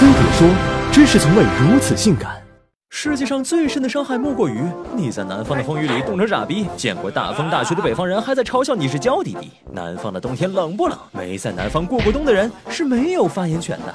飞碟说：“知识从未如此性感。”世界上最深的伤害莫过于你在南方的风雨里冻成傻逼，见过大风大雪的北方人还在嘲笑你是娇滴滴。南方的冬天冷不冷？没在南方过过冬的人是没有发言权的。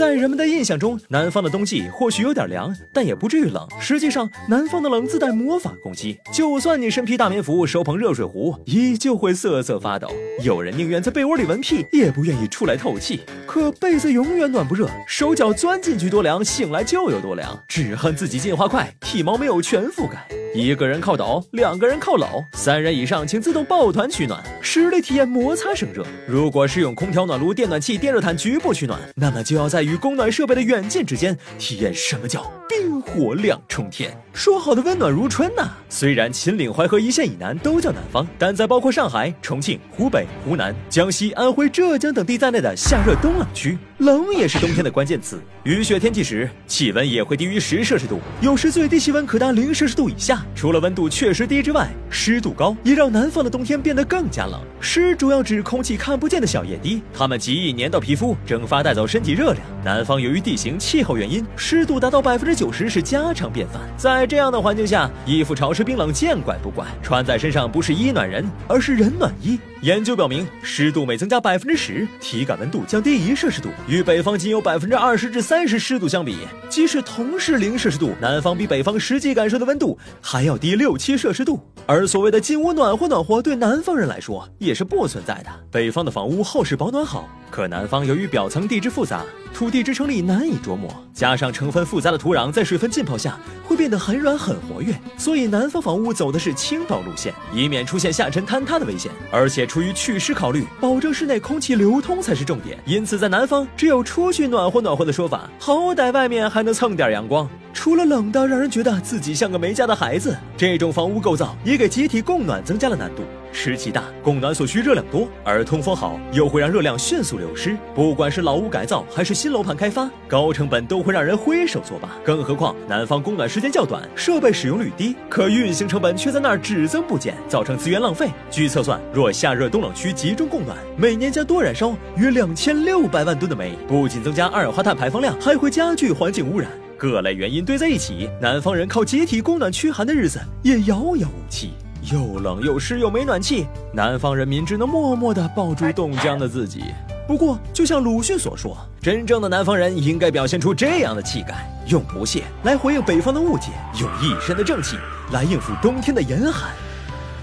在人们的印象中，南方的冬季或许有点凉，但也不至于冷。实际上，南方的冷自带魔法攻击，就算你身披大棉服，手捧热水壶，依旧会瑟瑟发抖。有人宁愿在被窝里闻屁，也不愿意出来透气。可被子永远暖不热，手脚钻进去多凉，醒来就有多凉。只恨自己进化快，体毛没有全覆盖。一个人靠抖，两个人靠搂，三人以上请自动抱团取暖，实力体验摩擦生热。如果是用空调、暖炉、电暖器、电热毯局部取暖，那么就要在与供暖设备的远近之间体验什么叫冰火两重天。说好的温暖如春呢？虽然秦岭淮河一线以南都叫南方，但在包括上海、重庆、湖北、湖南、江西、安徽、浙江等地在内的夏热冬冷区，冷也是冬天的关键词。雨雪天气时，气温也会低于十摄氏度，有时最低气温可达零摄氏度以下。除了温度确实低之外，湿度高也让南方的冬天变得更加冷。湿主要指空气看不见的小液滴，它们极易粘到皮肤，蒸发带走身体热量。南方由于地形气候原因，湿度达到百分之九十是家常便饭。在这样的环境下，衣服潮湿冰冷见怪不怪，穿在身上不是衣暖人，而是人暖衣。研究表明，湿度每增加百分之十，体感温度降低一摄氏度。与北方仅有百分之二十至三十湿度相比，即使同是零摄氏度，南方比北方实际感受的温度还要低六七摄氏度。而所谓的进屋暖和暖和，对南方人来说也是不存在的。北方的房屋厚实保暖好，可南方由于表层地质复杂，土地支撑力难以琢磨，加上成分复杂的土壤在水分浸泡下会变得很软很活跃，所以南方房屋走的是轻薄路线，以免出现下沉坍塌的危险。而且出于祛湿考虑，保证室内空气流通才是重点。因此在南方，只有出去暖和暖和的说法，好歹外面还能蹭点阳光。除了冷的让人觉得自己像个没家的孩子，这种房屋构造也给集体供暖增加了难度。湿气大，供暖所需热量多，而通风好又会让热量迅速流失。不管是老屋改造还是新楼盘开发，高成本都会让人挥手作罢。更何况南方供暖时间较短，设备使用率低，可运行成本却在那儿只增不减，造成资源浪费。据测算，若夏热冬冷区集中供暖，每年将多燃烧约两千六百万吨的煤，不仅增加二氧化碳排放量，还会加剧环境污染。各类原因堆在一起，南方人靠集体供暖驱寒的日子也遥遥无期。又冷又湿又没暖气，南方人民只能默默地抱住冻僵的自己。不过，就像鲁迅所说，真正的南方人应该表现出这样的气概：用不屑来回应北方的误解，用一身的正气来应付冬天的严寒。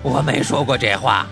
我没说过这话。